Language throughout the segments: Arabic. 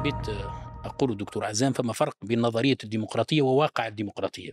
حبيت أقول دكتور عزام فما فرق بين نظرية الديمقراطية وواقع الديمقراطية.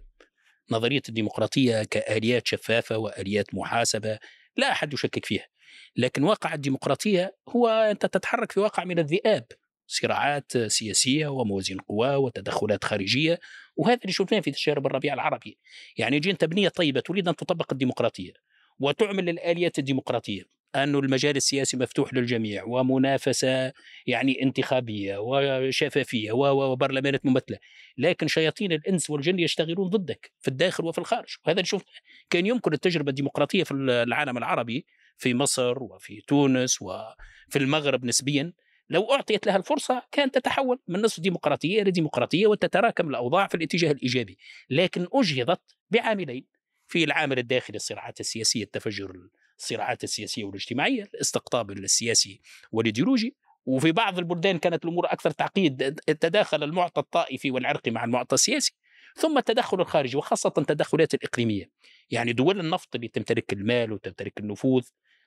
نظرية الديمقراطية كآليات شفافة وآليات محاسبة لا أحد يشكك فيها. لكن واقع الديمقراطية هو أنت تتحرك في واقع من الذئاب. صراعات سياسية وموازين قوى وتدخلات خارجية وهذا اللي شفناه في تجارب الربيع العربي. يعني يجي أنت بنية طيبة تريد أن تطبق الديمقراطية وتعمل الآليات الديمقراطية. أن المجال السياسي مفتوح للجميع ومنافسة يعني انتخابية وشفافية وبرلمانات ممثلة. لكن شياطين الإنس والجن يشتغلون ضدك في الداخل وفي الخارج. وهذا اللي كان يمكن التجربة الديمقراطية في العالم العربي في مصر وفي تونس وفي المغرب نسبيا لو أعطيت لها الفرصة كانت تتحول من نصف ديمقراطية إلى ديمقراطية وتتراكم الأوضاع في الاتجاه الإيجابي. لكن أجهضت بعاملين في العامل الداخلي الصراعات السياسية التفجر الصراعات السياسية والاجتماعية الاستقطاب السياسي والإيديولوجي. وفي بعض البلدان كانت الأمور أكثر تعقيد تداخل المعطى الطائفي والعرقي مع المعطى السياسي ثم التدخل الخارجي وخاصة التدخلات الإقليمية. يعني دول النفط اللي تمتلك المال وتمتلك النفوذ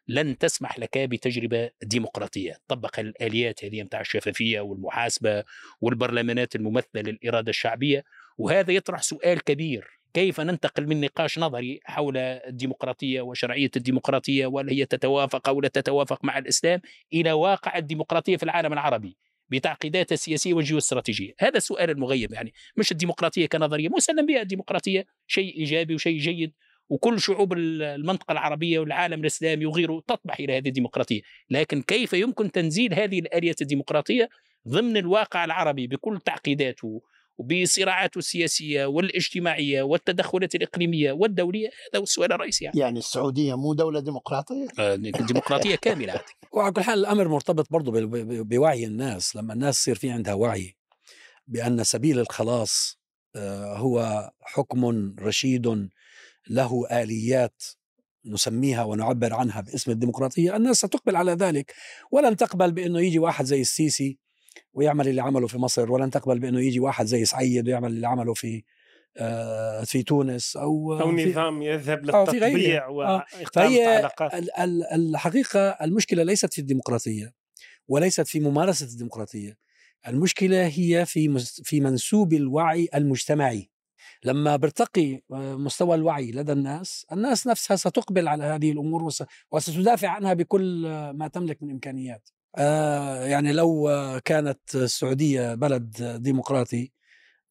لن تسمح لك بتجربة ديمقراطية. طبق الآليات هذه متاع الشفافية والمحاسبة والبرلمانات الممثلة للإرادة الشعبية وهذا يطرح سؤال كبير. كيف ننتقل من نقاش نظري حول الديمقراطية وشرعية الديمقراطية وهل هي تتوافق أو لا تتوافق مع الإسلام إلى واقع الديمقراطية في العالم العربي بتعقيداتها السياسية والجيوستراتيجية هذا السؤال المغيب يعني. مش الديمقراطية كنظرية مسلم بها الديمقراطية شيء إيجابي وشيء جيد. وكل شعوب المنطقة العربية والعالم الإسلامي وغيره تطمح إلى هذه الديمقراطية. لكن كيف يمكن تنزيل هذه الآلية الديمقراطية ضمن الواقع العربي بكل تعقيداته وبصراعاته السياسية والاجتماعية والتدخلات الإقليمية والدولية هذا هو السؤال الرئيسي يعني. يعني السعودية مو دولة ديمقراطية؟ آه ديمقراطية كاملة وعلى كل حال الأمر مرتبط برضه بوعي الناس لما الناس يصير في عندها وعي بأن سبيل الخلاص آه، هو حكم رشيد له آليات نسميها ونعبر عنها باسم الديمقراطية الناس ستقبل على ذلك ولن تقبل بأنه يجي واحد زي السيسي ويعمل اللي عمله في مصر ولن تقبل بأنه يجي واحد زي سعيد ويعمل اللي عمله في آه، في تونس أو أو نظام يذهب للتطبيع آه، واقامه علاقات الحقيقة المشكلة ليست في الديمقراطية وليست في ممارسة الديمقراطية. المشكلة هي في في منسوب الوعي المجتمعي. لما برتقي آه، مستوى الوعي لدى الناس الناس نفسها ستقبل على هذه الأمور وستدافع عنها بكل ما تملك من إمكانيات. يعني لو كانت السعودية بلد ديمقراطي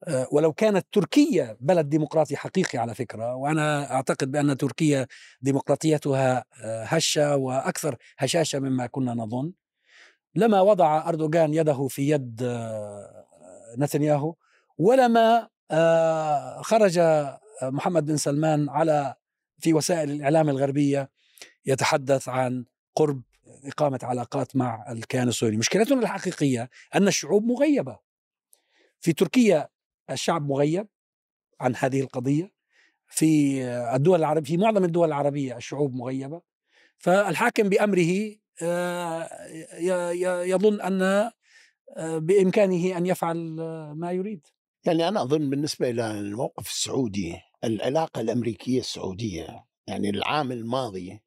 آه، ولو كانت تركيا بلد ديمقراطي حقيقي على فكرة وأنا أعتقد بأن تركيا ديمقراطيتها آه، هشة وأكثر هشاشة مما كنا نظن. لما وضع أردوغان يده في يد نتنياهو ولما خرج محمد بن سلمان على في وسائل الإعلام الغربية يتحدث عن قرب إقامة علاقات مع الكيان الصهيوني. مشكلتنا الحقيقية أن الشعوب مغيبة. في تركيا الشعب مغيب عن هذه القضية. في الدول العربية في معظم الدول العربية الشعوب مغيبة. فالحاكم بأمره آه، يظن أن آه، بإمكانه أن يفعل ما يريد. يعني أنا أظن بالنسبة إلى الموقف السعودي العلاقة الأمريكية السعودية يعني العام الماضي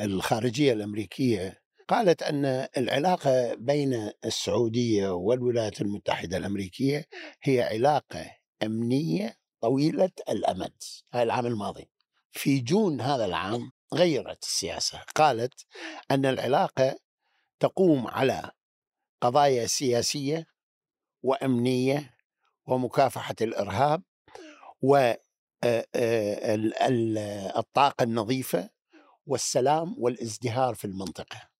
الخارجية الأمريكية قالت أن العلاقة بين السعودية والولايات المتحدة الأمريكية هي علاقة أمنية طويلة الأمد هذا العام الماضي في جون هذا العام غيرت السياسة قالت أن العلاقة تقوم على قضايا سياسية وأمنية ومكافحة الإرهاب والطاقة النظيفة والسلام والازدهار في المنطقة.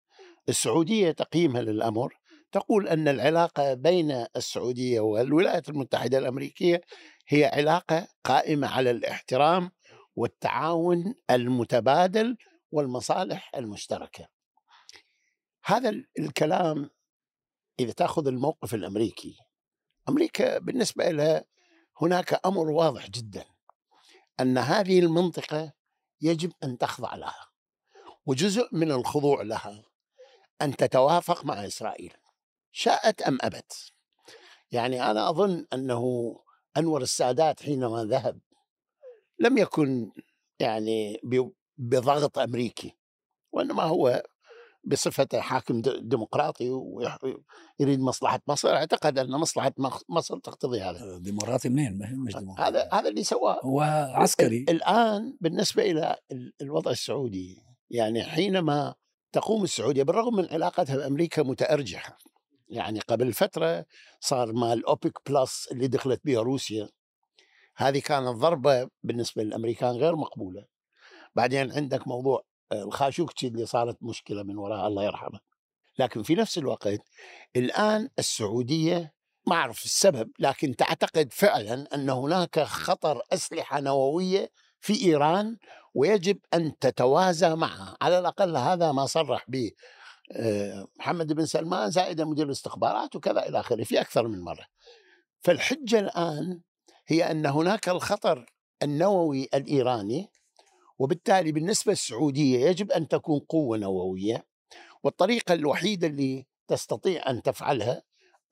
السعودية تقييمها للأمر تقول أن العلاقة بين السعودية والولايات المتحدة الأمريكية هي علاقة قائمة على الاحترام والتعاون المتبادل والمصالح المشتركة. هذا الكلام إذا تأخذ الموقف الأمريكي أمريكا بالنسبة لها هناك أمر واضح جدا أن هذه المنطقة يجب أن تخضع لها وجزء من الخضوع لها أن تتوافق مع إسرائيل شاءت أم أبت. يعني أنا أظن أنه أنور السادات حينما ذهب لم يكن يعني بضغط أمريكي وإنما هو بصفته حاكم ديمقراطي ويريد مصلحة مصر أعتقد أن مصلحة مصر تقتضي هذا. آه، ديمقراطي منين؟ مش ديمقراطي؟ هذا هذا اللي سواه. هو عسكري. الآن بالنسبة إلى الوضع السعودي يعني حينما تقوم السعودية بالرغم من علاقتها بأمريكا متأرجحة. يعني قبل فترة صار مال اوبك بلس اللي دخلت بها روسيا. هذه كانت ضربة بالنسبة للأمريكان غير مقبولة. بعدين عندك موضوع الخاشوقتي اللي صارت مشكلة من وراء الله يرحمه. لكن في نفس الوقت الآن السعودية ما أعرف السبب لكن تعتقد فعلا أن هناك خطر أسلحة نووية في إيران ويجب أن تتوازى معها. على الأقل هذا ما صرح به آه، محمد بن سلمان زائد مدير الاستخبارات وكذا إلى آخره في أكثر من مرة. فالحجة الآن هي أن هناك الخطر النووي الإيراني وبالتالي بالنسبة للسعودية يجب أن تكون قوة نووية والطريقة الوحيدة اللي تستطيع أن تفعلها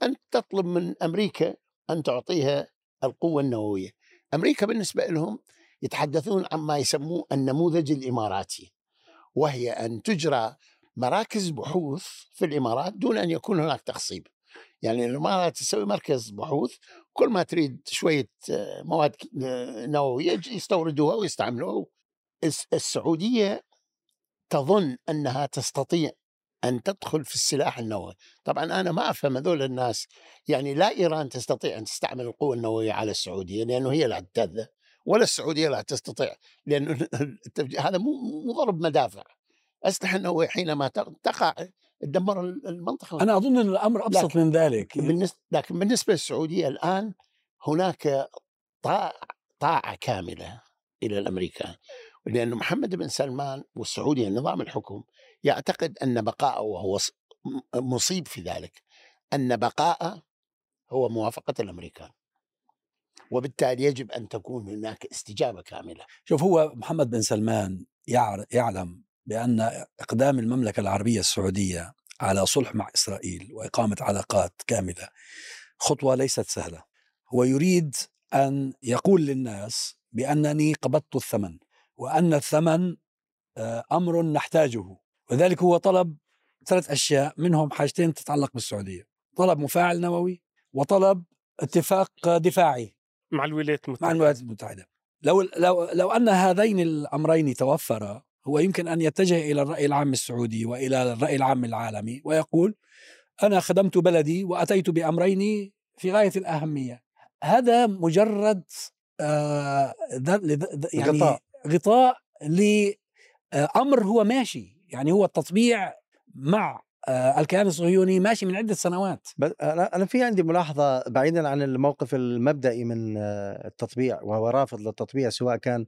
أن تطلب من أمريكا أن تعطيها القوة النووية. أمريكا بالنسبة لهم يتحدثون عما يسموه النموذج الإماراتي وهي أن تجرى مراكز بحوث في الإمارات دون أن يكون هناك تخصيب. يعني الإمارات تسوي مركز بحوث كل ما تريد شوية آه، مواد آه، نووية يستوردوها ويستعملوها. السعودية تظن أنها تستطيع أن تدخل في السلاح النووي، طبعا أنا ما أفهم هذول الناس يعني لا إيران تستطيع أن تستعمل القوة النووية على السعودية لأنه هي تتذى ولا السعودية لا تستطيع لأنه هذا مو مو ضرب مدافع. اسلحه نوويه حينما تقع تدمر المنطقة. أنا أظن إن الأمر أبسط لكن من ذلك. بالنسبة لكن بالنسبة للسعودية الآن هناك طاعة كاملة إلى الامريكان لأن محمد بن سلمان والسعودية نظام الحكم يعتقد أن بقاءه وهو مصيب في ذلك أن بقاءه هو موافقة الأمريكان. وبالتالي يجب أن تكون هناك استجابة كاملة. شوف هو محمد بن سلمان يعلم بأن إقدام المملكة العربية السعودية على صلح مع إسرائيل وإقامة علاقات كاملة خطوة ليست سهلة. هو يريد أن يقول للناس بأنني قبضت الثمن وأن الثمن آه، أمر نحتاجه وذلك هو طلب ثلاث أشياء منهم حاجتين تتعلق بالسعودية طلب مفاعل نووي وطلب اتفاق دفاعي. مع الولايات المتحدة. مع الولايات المتحدة. لو لو لو أن هذين الأمرين توفرا هو يمكن أن يتجه إلى الرأي العام السعودي وإلى الرأي العام العالمي ويقول أنا خدمت بلدي وأتيت بأمرين في غاية الأهمية. هذا مجرد آه يعني غطاء. غطاء لامر هو ماشي. يعني هو التطبيع مع آه، الكيان الصهيوني ماشي من عدة سنوات. بس أنا في عندي ملاحظة بعيدا عن الموقف المبدئي من آه، التطبيع وهو رافض للتطبيع سواء كان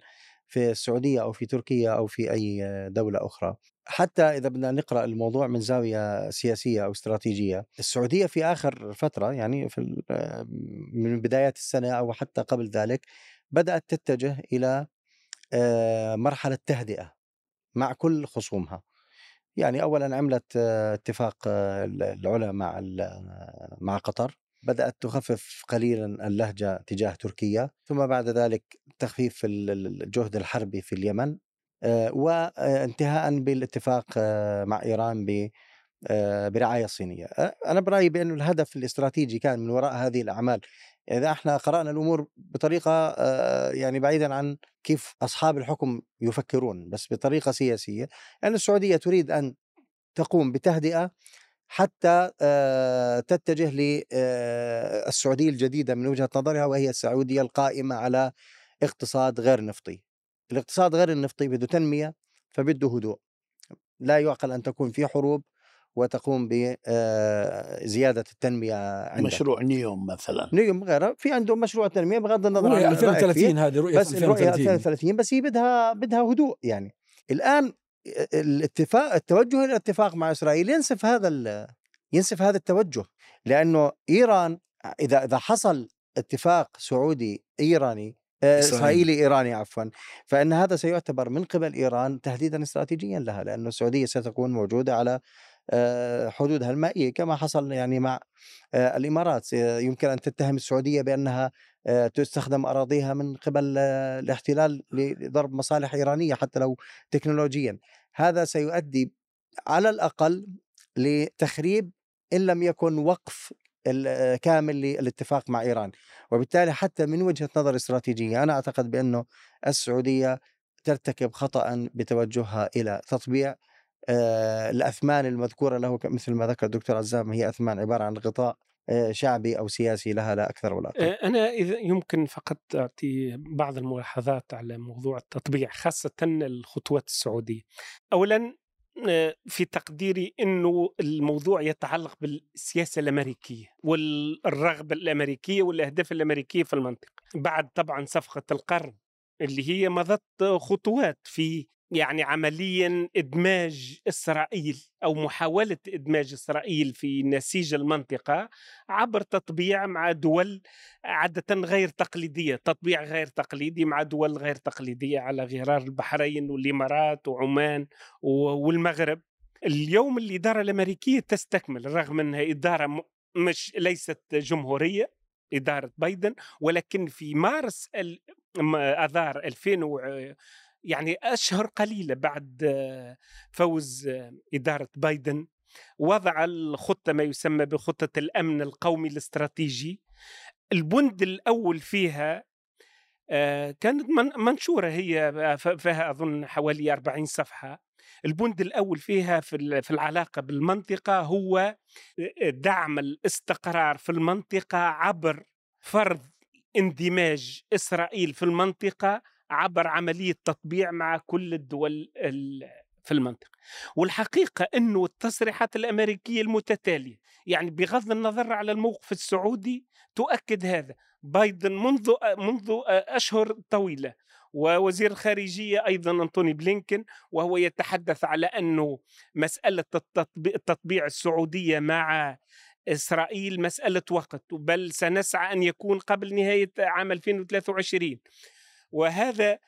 في السعودية أو في تركيا أو في أي دولة أخرى. حتى إذا بدنا نقرأ الموضوع من زاوية سياسية أو استراتيجية السعودية في آخر فترة يعني في آه، من بدايات السنة أو حتى قبل ذلك بدأت تتجه إلى آه، مرحلة تهدئة مع كل خصومها. يعني أولا عملت آه، اتفاق آه، العلا مع مع قطر. بدأت تخفف قليلا اللهجة تجاه تركيا. ثم بعد ذلك تخفيف الجهد الحربي في اليمن. وانتهاء بالاتفاق مع إيران ب برعاية صينية أنا برأيي بأن الهدف الاستراتيجي كان من وراء هذه الأعمال إذا إحنا قرأنا الأمور بطريقة يعني بعيدا عن كيف أصحاب الحكم يفكرون بس بطريقة سياسية لأن يعني السعودية تريد أن تقوم بتهدئة حتى تتجه للسعوديه الجديدة من وجهة نظرها وهي السعودية القائمة على اقتصاد غير نفطي. الاقتصاد غير النفطي بده تنمية فبده هدوء. لا يعقل أن تكون في حروب وتقوم بزيادة آه، التنمية عندك. مشروع نيوم مثلا. نيوم غيره في عندهم مشروع تنمية بغض النظر عن 2030 هذه رؤية بس 2030 رؤية 2030 بس هي بدها بدها هدوء يعني. الآن الاتفاق التوجه إلى الاتفاق مع إسرائيل ينسف هذا ينسف هذا التوجه لأنه إيران إذا إذا حصل اتفاق سعودي إيراني آه، إسرائيلي إيراني عفوا فإن هذا سيعتبر من قبل إيران تهديدا استراتيجيا لها لأنه السعودية ستكون موجودة على حدودها المائيه كما حصل يعني مع آه، الإمارات. يمكن أن تتهم السعودية بأنها آه، تستخدم أراضيها من قبل الاحتلال لضرب مصالح إيرانية حتى لو تكنولوجيا. هذا سيؤدي على الأقل لتخريب إن لم يكن وقف كامل للاتفاق مع إيران. وبالتالي حتى من وجهة نظر استراتيجية أنا أعتقد بأنه السعودية ترتكب خطا بتوجهها إلى تطبيع آه، الأثمان المذكورة له مثل ما ذكر الدكتور عزام هي أثمان عبارة عن غطاء آه، شعبي أو سياسي لها لا أكثر ولا أقل. آه، أنا إذا يمكن فقط أعطي بعض الملاحظات على موضوع التطبيع خاصة الخطوات السعودية. اولا في تقديري إنه الموضوع يتعلق بالسياسة الأمريكية والرغبة الأمريكية والأهداف الأمريكية في المنطقة. بعد طبعا صفقة القرن اللي هي مضت خطوات في يعني عمليا إدماج إسرائيل أو محاولة إدماج إسرائيل في نسيج المنطقة عبر تطبيع مع دول عادة غير تقليدية، تطبيع غير تقليدي مع دول غير تقليدية على غرار البحرين والإمارات وعمان والمغرب. اليوم الإدارة الأمريكية تستكمل رغم إنها إدارة مش ليست جمهورية إدارة بايدن ولكن في مارس آذار 2000 يعني أشهر قليلة بعد فوز إدارة بايدن. وضع الخطة ما يسمى بخطة الأمن القومي الاستراتيجي. البند الأول فيها كانت منشورة هي فيها أظن حوالي 40 صفحة. البند الأول فيها في العلاقة بالمنطقة هو دعم الاستقرار في المنطقة عبر فرض اندماج إسرائيل في المنطقة. عبر عملية تطبيع مع كل الدول في المنطقة. والحقيقة أنه التصريحات الأمريكية المتتالية يعني بغض النظر على الموقف السعودي تؤكد هذا. بايدن منذ منذ أشهر طويلة ووزير الخارجية أيضا أنتوني بلينكن وهو يتحدث على أنه مسألة التطبيع السعودية مع إسرائيل مسألة وقت بل سنسعى أن يكون قبل نهاية عام 2023 وهذا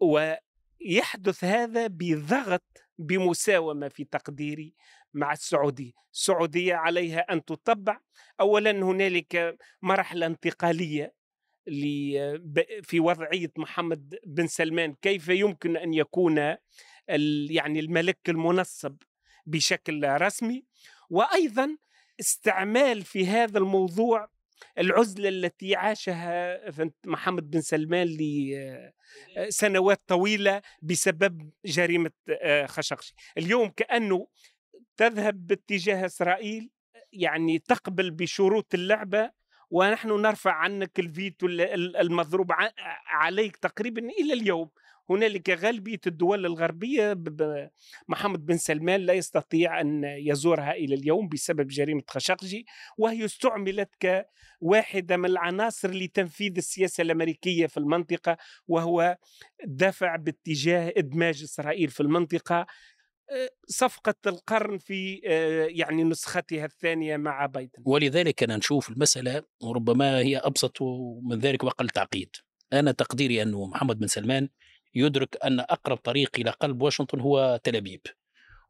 ويحدث هذا بضغط بمساومة في تقديري مع السعودية. السعودية عليها أن تطبع. أولا هنالك مرحلة انتقالية في وضعية محمد بن سلمان. كيف يمكن أن يكون يعني الملك المنصب بشكل رسمي؟ وأيضا استعمال في هذا الموضوع العزلة التي عاشها محمد بن سلمان لسنوات طويلة بسبب جريمة آه، خشقشي اليوم كأنه تذهب باتجاه إسرائيل يعني تقبل بشروط اللعبة ونحن نرفع عنك الفيتو المضروب عليك تقريبا إلى اليوم. هنالك غالبية الدول الغربية محمد بن سلمان لا يستطيع أن يزورها إلى اليوم بسبب جريمة خشقجي وهي استعملت كواحدة من العناصر لتنفيذ السياسة الأمريكية في المنطقة وهو دفع باتجاه إدماج إسرائيل في المنطقة صفقة القرن في يعني نسختها الثانية مع بايدن. ولذلك أنا نشوف المسألة وربما هي أبسط من ذلك وأقل تعقيد. أنا تقديري أنه محمد بن سلمان يدرك أن أقرب طريق إلى قلب واشنطن هو تل أبيب.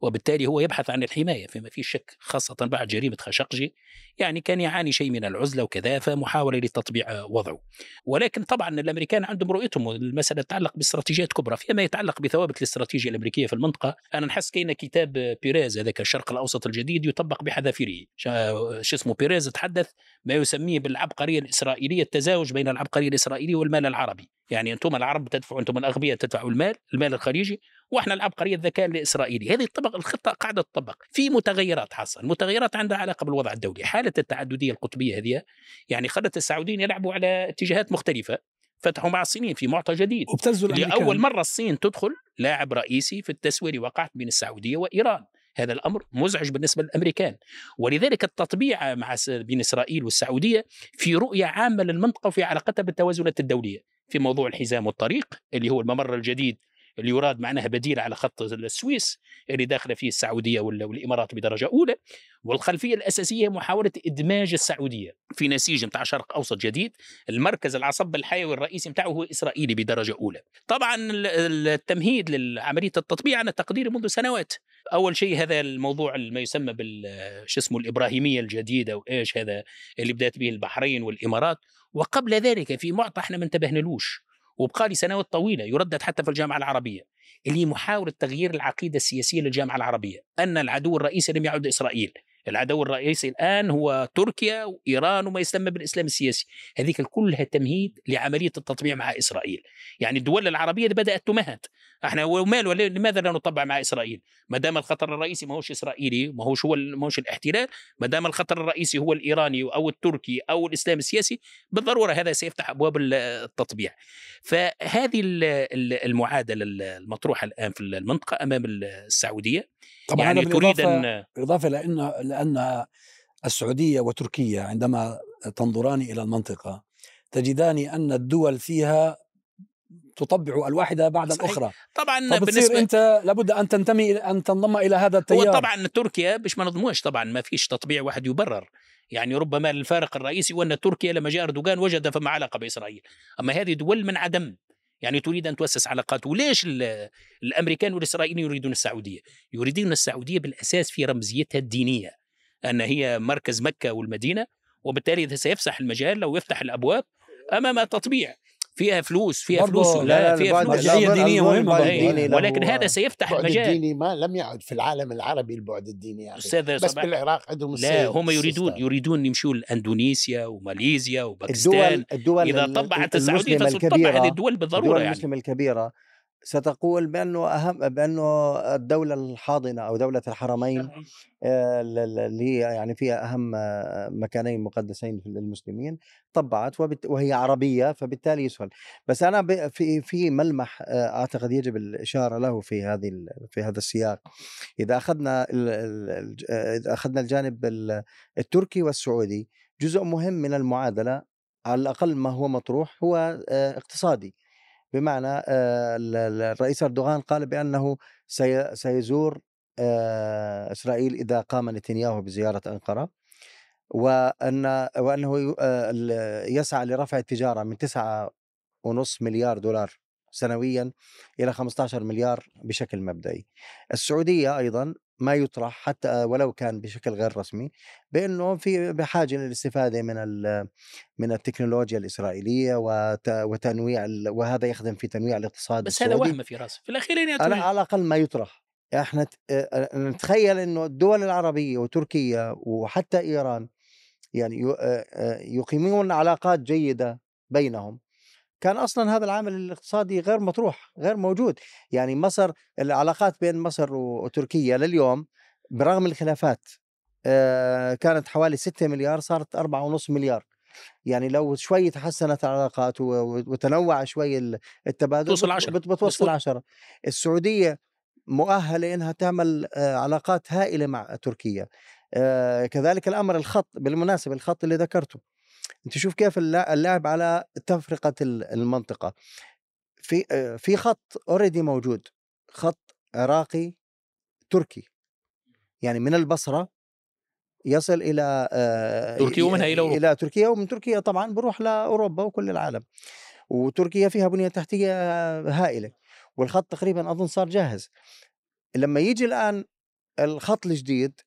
وبالتالي هو يبحث عن الحماية فيما في شك خاصة بعد جريمة خشقجي يعني كان يعاني شيء من العزلة وكذا فمحاولة لتطبيع وضعه. ولكن طبعا الأمريكان عندهم رؤيتهم المسألة تتعلق باستراتيجيات كبرى فيما يتعلق بثوابت الاستراتيجية الأمريكية في المنطقة. أنا نحس كأن كتاب بيريز هذاك الشرق الأوسط الجديد يطبق بحذافيره. شو اسمه بيريز تحدث ما يسميه بالعبقرية الإسرائيلية التزاوج بين العبقرية الإسرائيلية والمال العربي. يعني أنتم العرب تدفعوا أنتم الأغبياء تدفعوا المال المال الخليجي وإحنا العبقريه الذكاء الإسرائيلي. هذه الطبق الخطة قاعدة تطبق في متغيرات حاصلة. المتغيرات عندها علاقة بالوضع الدولي. حالة التعددية القطبية هذه يعني خلت السعوديين يلعبوا على اتجاهات مختلفة فتحوا مع الصينيين في معطى جديد. لأول مرة الصين تدخل لاعب رئيسي في التسوية اللي وقعت بين السعودية وإيران. هذا الأمر مزعج بالنسبة للأمريكان. ولذلك التطبيع مع بين إسرائيل والسعودية في رؤية عامة للمنطقة وفي علاقتها بالتوازنات الدولية. في موضوع الحزام والطريق اللي هو الممر الجديد اللي يراد معناها بديل على خط السويس اللي داخلة فيه السعودية والإمارات بدرجة أولى. والخلفية الأساسية محاولة إدماج السعودية في نسيج نتاع شرق أوسط جديد. المركز العصب الحيوي الرئيسي نتاعه هو إسرائيلي بدرجة أولى. طبعا التمهيد لعملية التطبيع أنا تقديري منذ سنوات. أول شيء هذا الموضوع ما يسمى بال شو اسمه الإبراهيمية الجديدة وإيش هذا اللي بدأت به البحرين والإمارات. وقبل ذلك في معطى إحنا ما انتبهنالوش وبقى لي سنوات طويلة يردد حتى في الجامعة العربية. اللي هي محاولة تغيير العقيدة السياسية للجامعة العربية. أن العدو الرئيسي لم يعد إسرائيل. العدو الرئيسي الآن هو تركيا وإيران وما يسمى بالإسلام السياسي. هذيك كلها تمهيد لعملية التطبيع مع إسرائيل. يعني الدول العربية بدأت تمهد. إحنا ومال لماذا لا نطبع مع إسرائيل؟ ما دام الخطر الرئيسي ما هوش إسرائيلي ما هوش هو ما هوش الاحتلال ما دام الخطر الرئيسي هو الإيراني أو التركي أو الإسلام السياسي بالضرورة هذا سيفتح أبواب التطبيع. فهذه المعادلة المطروحة الآن في المنطقة أمام السعودية. طبعا يعني تريد أن إضافة لأن لأن السعودية وتركيا عندما تنظران إلى المنطقة تجدان أن الدول فيها تطبع الواحدة بعد صحيح. الأخرى. طبعا بالنسبة أنت لابد أن تنتمي أن تنضم إلى هذا التيار. هو طبعا تركيا مش ما نضموش طبعا ما فيش تطبيع واحد يبرر. يعني ربما الفارق الرئيسي هو أن تركيا لما جاء أردوغان وجد فما علاقة بإسرائيل. أما هذه دول من عدم. يعني تريد أن تؤسس علاقات. وليش الأمريكان والإسرائيليين يريدون السعودية؟ يريدون السعودية بالأساس في رمزيتها الدينية أن هي مركز مكة والمدينة وبالتالي سيفسح المجال لو يفتح الأبواب أمام التطبيع. فيها فلوس فيها فلوس لا, لا فيها فلوس. مرجعيه دينيه مهمة ولكن هذا سيفتح البعد المجال. الديني ما لم يعد في العالم العربي البعد الديني يا أخي. بس بالعراق عندهم لا هم يريدون يريدون يمشوا لأندونيسيا وماليزيا وباكستان. الدول الدول إذا طبعت السعودية فستطبع هذه الدول بالضروره الدول يعني. المسلمة الكبيرة ستقول بأنه أهم بأنه الدولة الحاضنة أو دولة الحرمين آه، اللي هي يعني فيها أهم مكانين مقدسين للمسلمين طبعت وهي عربية فبالتالي يسهل. بس أنا في في ملمح آه، أعتقد يجب الإشارة له في هذه في هذا السياق. إذا أخذنا إذا أخذنا الجانب التركي والسعودي جزء مهم من المعادلة على الأقل ما هو مطروح هو آه، اقتصادي. بمعنى آه، الرئيس أردوغان قال بأنه سيزور آه، إسرائيل إذا قام نتنياهو بزيارة أنقرة وأن وأنه آه، يسعى لرفع التجارة من تسعة ونص مليار دولار سنويا إلى 15 مليار بشكل مبدئي. السعودية أيضا ما يطرح حتى ولو كان بشكل غير رسمي بأنه في بحاجة للاستفادة من من التكنولوجيا الإسرائيلية وتنويع وهذا يخدم في تنويع الاقتصاد بس هذا وهم في راسه في الأخير يعني على الأقل ما يطرح. إحنا نتخيل إنه الدول العربية وتركيا وحتى إيران يعني يقيمون علاقات جيدة بينهم. كان أصلا هذا العامل الاقتصادي غير مطروح غير موجود. يعني مصر العلاقات بين مصر وتركيا لليوم برغم الخلافات كانت حوالي 6 مليار صارت 4.5 مليار. يعني لو شوي تحسنت العلاقات وتنوع شوي التبادل توصل 10 بتوصل 10 السعودية مؤهلة إنها تعمل علاقات هائلة مع تركيا. كذلك الأمر الخط بالمناسبة الخط اللي ذكرته. انت شوف كيف اللعب على تفرقة المنطقة. في في خط اوريدي موجود خط عراقي تركي. يعني من البصرة يصل إلى تركيا ومنها إلى أوروبا. إلى تركيا ومن تركيا طبعا بروح لأوروبا وكل العالم. وتركيا فيها بنية تحتية هائلة والخط تقريبا أظن صار جاهز. لما يجي الآن الخط الجديد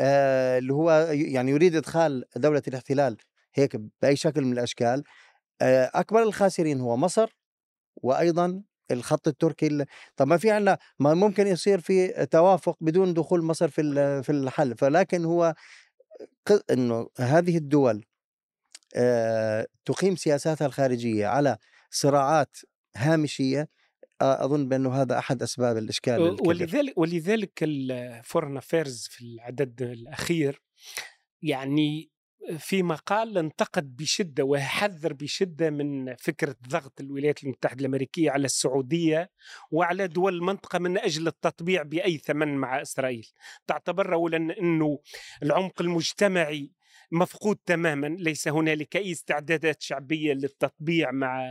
اللي هو يعني يريد إدخال دولة الاحتلال هيك بأي شكل من الأشكال أكبر الخاسرين هو مصر وأيضا الخط التركي طب ما في عندنا ما ممكن يصير في توافق بدون دخول مصر في في الحل فلكن هو إنه هذه الدول تقيم سياساتها الخارجية على صراعات هامشية أظن بأنه هذا أحد أسباب الإشكال الكبير. ولذلك ولذلك ال Foreign Affairs في العدد الأخير يعني في مقال انتقد بشدة ويحذر بشدة من فكرة ضغط الولايات المتحدة الأمريكية على السعودية وعلى دول المنطقة من أجل التطبيع بأي ثمن مع إسرائيل. تعتبر أولا أنه العمق المجتمعي مفقود تماما. ليس هنالك أي استعدادات شعبية للتطبيع مع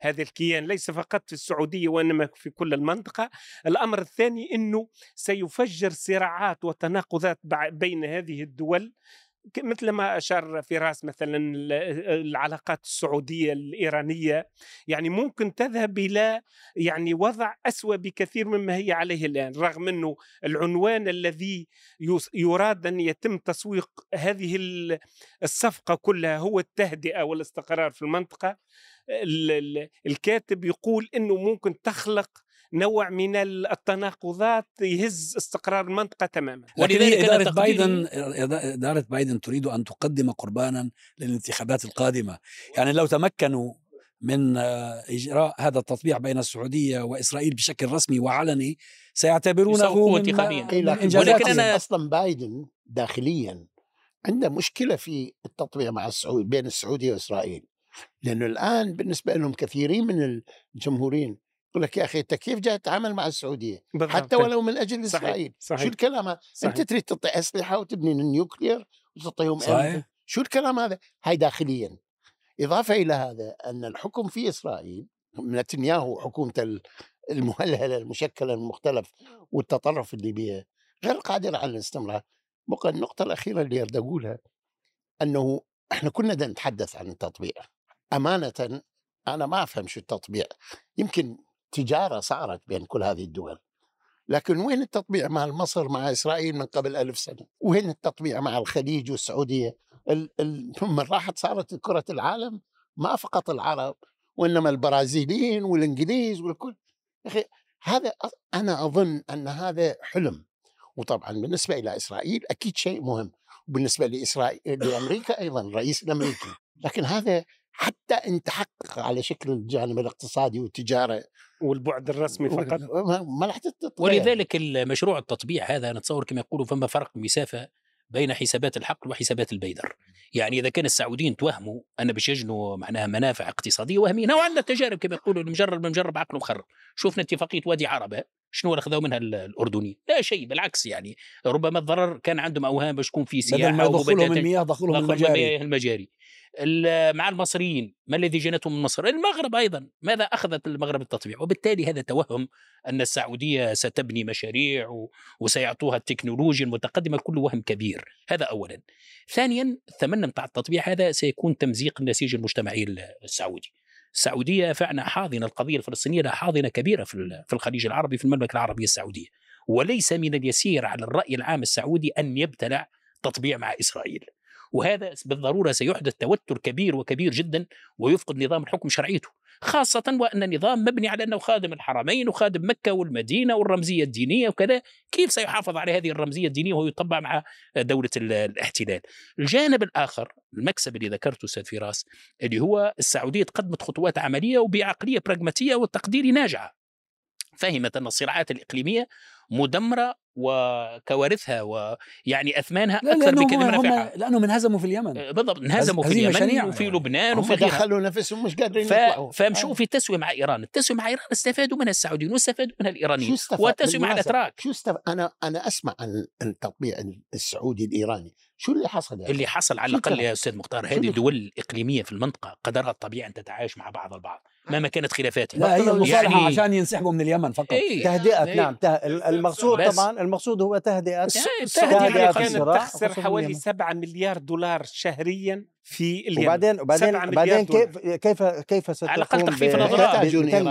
هذا الكيان. ليس فقط في السعودية وإنما في كل المنطقة. الأمر الثاني أنه سيفجر صراعات وتناقضات بين هذه الدول مثل ما أشار فراس مثلا العلاقات السعودية الإيرانية يعني ممكن تذهب إلى يعني وضع أسوأ بكثير مما هي عليه الآن رغم إنه العنوان الذي يراد أن يتم تسويق هذه الصفقة كلها هو التهدئة والاستقرار في المنطقة. الكاتب يقول إنه ممكن تخلق نوع من التناقضات يهز استقرار المنطقة تماما. ولذلك إدارة بايدن إدارة بايدن تريد أن تقدم قربانا للانتخابات القادمة. يعني لو تمكنوا من إجراء هذا التطبيع بين السعودية وإسرائيل بشكل رسمي وعلني سيعتبرونه ولكن أنا أصلا بايدن داخليا عنده مشكلة في التطبيع مع السعودية بين السعودية وإسرائيل. لأنه الآن بالنسبة لهم كثيرين من الجمهوريين يقول لك يا أخي أنت كيف جاي تتعامل مع السعودية بالضبط. حتى ولو من أجل صحيح. إسرائيل صحيح. شو الكلام هذا أنت تريد تعطي أسلحة وتبني النيوكلير وتعطيهم صحيح. شو الكلام هذا هاي داخليا إضافة إلى هذا أن الحكم في إسرائيل نتنياهو حكومة المهلهلة المشكلة المختلف والتطرف اللي بيها غير قادر على الاستمرار بقى النقطة الأخيرة اللي أريد أقولها أنه إحنا كنا نتحدث عن التطبيع أمانة أنا ما أفهم شو التطبيع يمكن تجارة صارت بين كل هذه الدول. لكن وين التطبيع مع مصر مع إسرائيل من قبل ألف سنة؟ وين التطبيع مع الخليج والسعودية؟ من راحت صارت كرة العالم؟ ما فقط العرب وإنما البرازيليين والإنجليز والكل. أخي هذا أنا أظن أن هذا حلم. وطبعا بالنسبة إلى إسرائيل أكيد شيء مهم. وبالنسبة لإسرائيل لأمريكا أيضا الرئيس الأمريكي. لكن هذا حتى ان تحقق على شكل الجانب الاقتصادي والتجاره والبعد الرسمي فقط. ما راح ولذلك المشروع التطبيع هذا نتصور كما يقولوا فما فرق مسافة بين حسابات الحقل وحسابات البيدر. يعني إذا كان السعوديين توهموا أن باش يجنوا معناها منافع اقتصادية وهميين وعندنا تجارب كما يقولوا المجرب مجرب عقله مخرب. شفنا اتفاقية وادي عربة. شنو اللي اخذوا منها الاردنيين؟ لا شيء بالعكس يعني ربما الضرر كان عندهم اوهام باش يكون في سياحة بدل ما يدخلهم المياه دخلهم المجاري. المجاري. مع المصريين ما الذي جنتهم من مصر؟ المغرب أيضا. ماذا أخذت المغرب التطبيع؟ وبالتالي هذا توهم أن السعودية ستبني مشاريع وسيعطوها التكنولوجيا المتقدمة كل وهم كبير. هذا أولا. ثانيا الثمن بتاع التطبيع هذا سيكون تمزيق النسيج المجتمعي السعودي. السعودية فعلا حاضنة القضية الفلسطينية لها حاضنة كبيرة في الخليج العربي في المملكة العربية السعودية. وليس من اليسير على الرأي العام السعودي أن يبتلع تطبيع مع إسرائيل. وهذا بالضرورة سيحدث توتر كبير وكبير جدا ويفقد نظام الحكم شرعيته خاصة وأن النظام مبني على أنه خادم الحرمين وخادم مكة والمدينة والرمزية الدينية وكذا كيف سيحافظ على هذه الرمزية الدينية وهو يطبع مع دولة الاحتلال؟ الجانب الآخر المكسب اللي ذكرته أستاذ فراس اللي هو السعودية تقدمت خطوات عملية وبعقلية براغماتية والتقدير ناجعة. فهمت أن الصراعات الإقليمية مدمرة وكوارثها ويعني أثمانها أكثر بكثير من منافعها لأنهم انهزموا في اليمن. آه، بالضبط انهزموا في اليمن. وفي لبنان وفي غيرها دخلوا نفسهم مش قادرين ف... يطلعوا. فمشوا آه. في التسويه مع إيران، التسويه مع إيران استفادوا منها السعوديين واستفادوا منها الإيرانيين. والتسويه مع الأتراك. شو استف... أنا أنا أسمع عن التطبيع السعودي الإيراني. شو اللي حصل يعني؟ اللي حصل على الأقل يا أستاذ مختار هذه الدول الإقليمية في المنطقة قدرها الطبيعي أن تتعايش مع بعض البعض. مهما كانت خلافاتها لا هي يعني عشان ينسحبوا من اليمن فقط. إيه تهدئة إيه نعم ته... المقصود طبعا المقصود هو تهدئة تهدئة كانت تخسر حوالي 7 مليار دولار شهريا. في اليمن. وبعدين وبعدين بعدين كيف كيف كيف ستقوم على الأقل تخفيف الأضرار.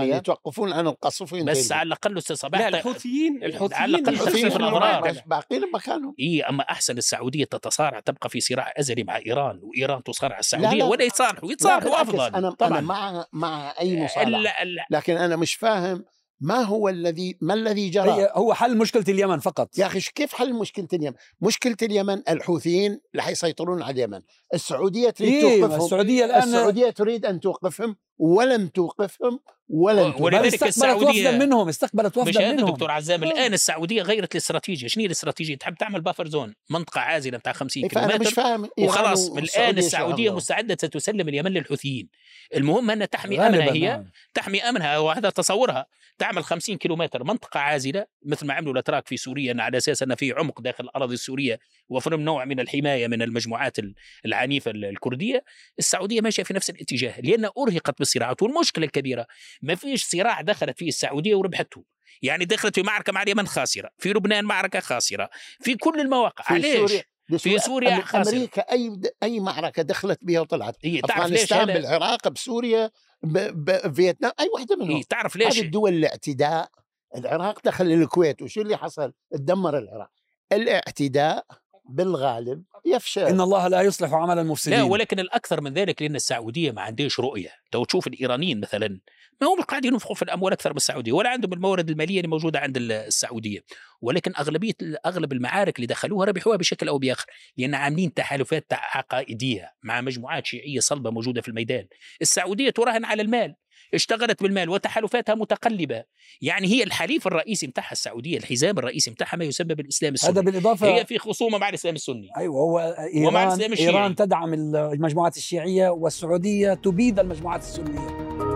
يتوقفون عن القصفين بس على الأقل أستاذ صباح لا الحوثيين الحوثيين على الأقل تخفيف الأضرار. باقيين مكانهم إي أما أحسن السعودية تتصارع تبقى في صراع أزلي مع إيران وإيران تصارع السعودية ولا يتصالحوا يتصالحوا افضل أنا طبعا. أنا مع مع أي مصالحه لكن أنا مش فاهم ما هو الذي ما الذي جرى؟ هو حل مشكلة اليمن فقط. يا أخي كيف حل مشكلة اليمن؟ مشكلة اليمن الحوثيين اللي حيسيطرون على اليمن. السعودية تريد إيه توقفهم. السعودية الان السعودية تريد أن توقفهم ولم توقفهم ولن ولذلك السعوديه وفدا منهم استقبلت وفدا منهم. دكتور عزام آه. الآن السعودية غيرت الاستراتيجية. شنو الاستراتيجية؟ تحب تعمل بافر زون منطقة عازلة بتاع 50 إيه كيلومتر مش فاهم. وخلاص من الآن السعودية مستعدة ستسلم اليمن للحوثيين. المهم أنها تحمي أمنها هي نعم. تحمي أمنها وهذا تصورها. تعمل 50 كيلومتر منطقة عازلة مثل ما عملوا الأتراك في سوريا على أساس أن في عمق داخل الأراضي السورية وفرم نوع من الحماية من المجموعات العنيفة الكردية السعودية ماشية في نفس الاتجاه لأن أرهقت بالصراعات والمشكلة الكبيرة ما فيش صراع دخلت فيه السعودية وربحته يعني دخلت في معركة مع اليمن خاسرة في لبنان معركة خاسرة في كل المواقع في سوريا. في سوريا. أمريكا أي أي معركة دخلت بها وطلعت. إيه أفغانستان بالعراق بسوريا بفيتنام أي وحده منهم. إيه تعرف ليش هذه الدول الاعتداء. العراق دخل الكويت وشو اللي حصل؟ تدمر العراق. الاعتداء بالغالب يفشل. إن الله لا يصلح عمل المفسدين. لا ولكن الأكثر من ذلك لأن السعودية ما عندهاش رؤية. لو تشوف الإيرانيين مثلا ما هم قاعدين ينفقوا في الأموال أكثر من السعودية ولا عندهم الموارد المالية اللي موجودة عند السعودية. ولكن أغلبية أغلب المعارك اللي دخلوها ربحوها بشكل أو بآخر لأن عاملين تحالفات عقائدية مع مجموعات شيعية صلبة موجودة في الميدان. السعودية تراهن على المال اشتغلت بالمال وتحالفاتها متقلبة. يعني هي الحليف الرئيسي متاعها السعودية الحزام الرئيسي متاعها ما يسمى بالإسلام السني. هذا بالإضافة هي في خصومة مع الإسلام السني. أيوه هو ايران ومع الإسلام الشيعي. إيران تدعم المجموعات الشيعية والسعودية تبيد المجموعات السنية.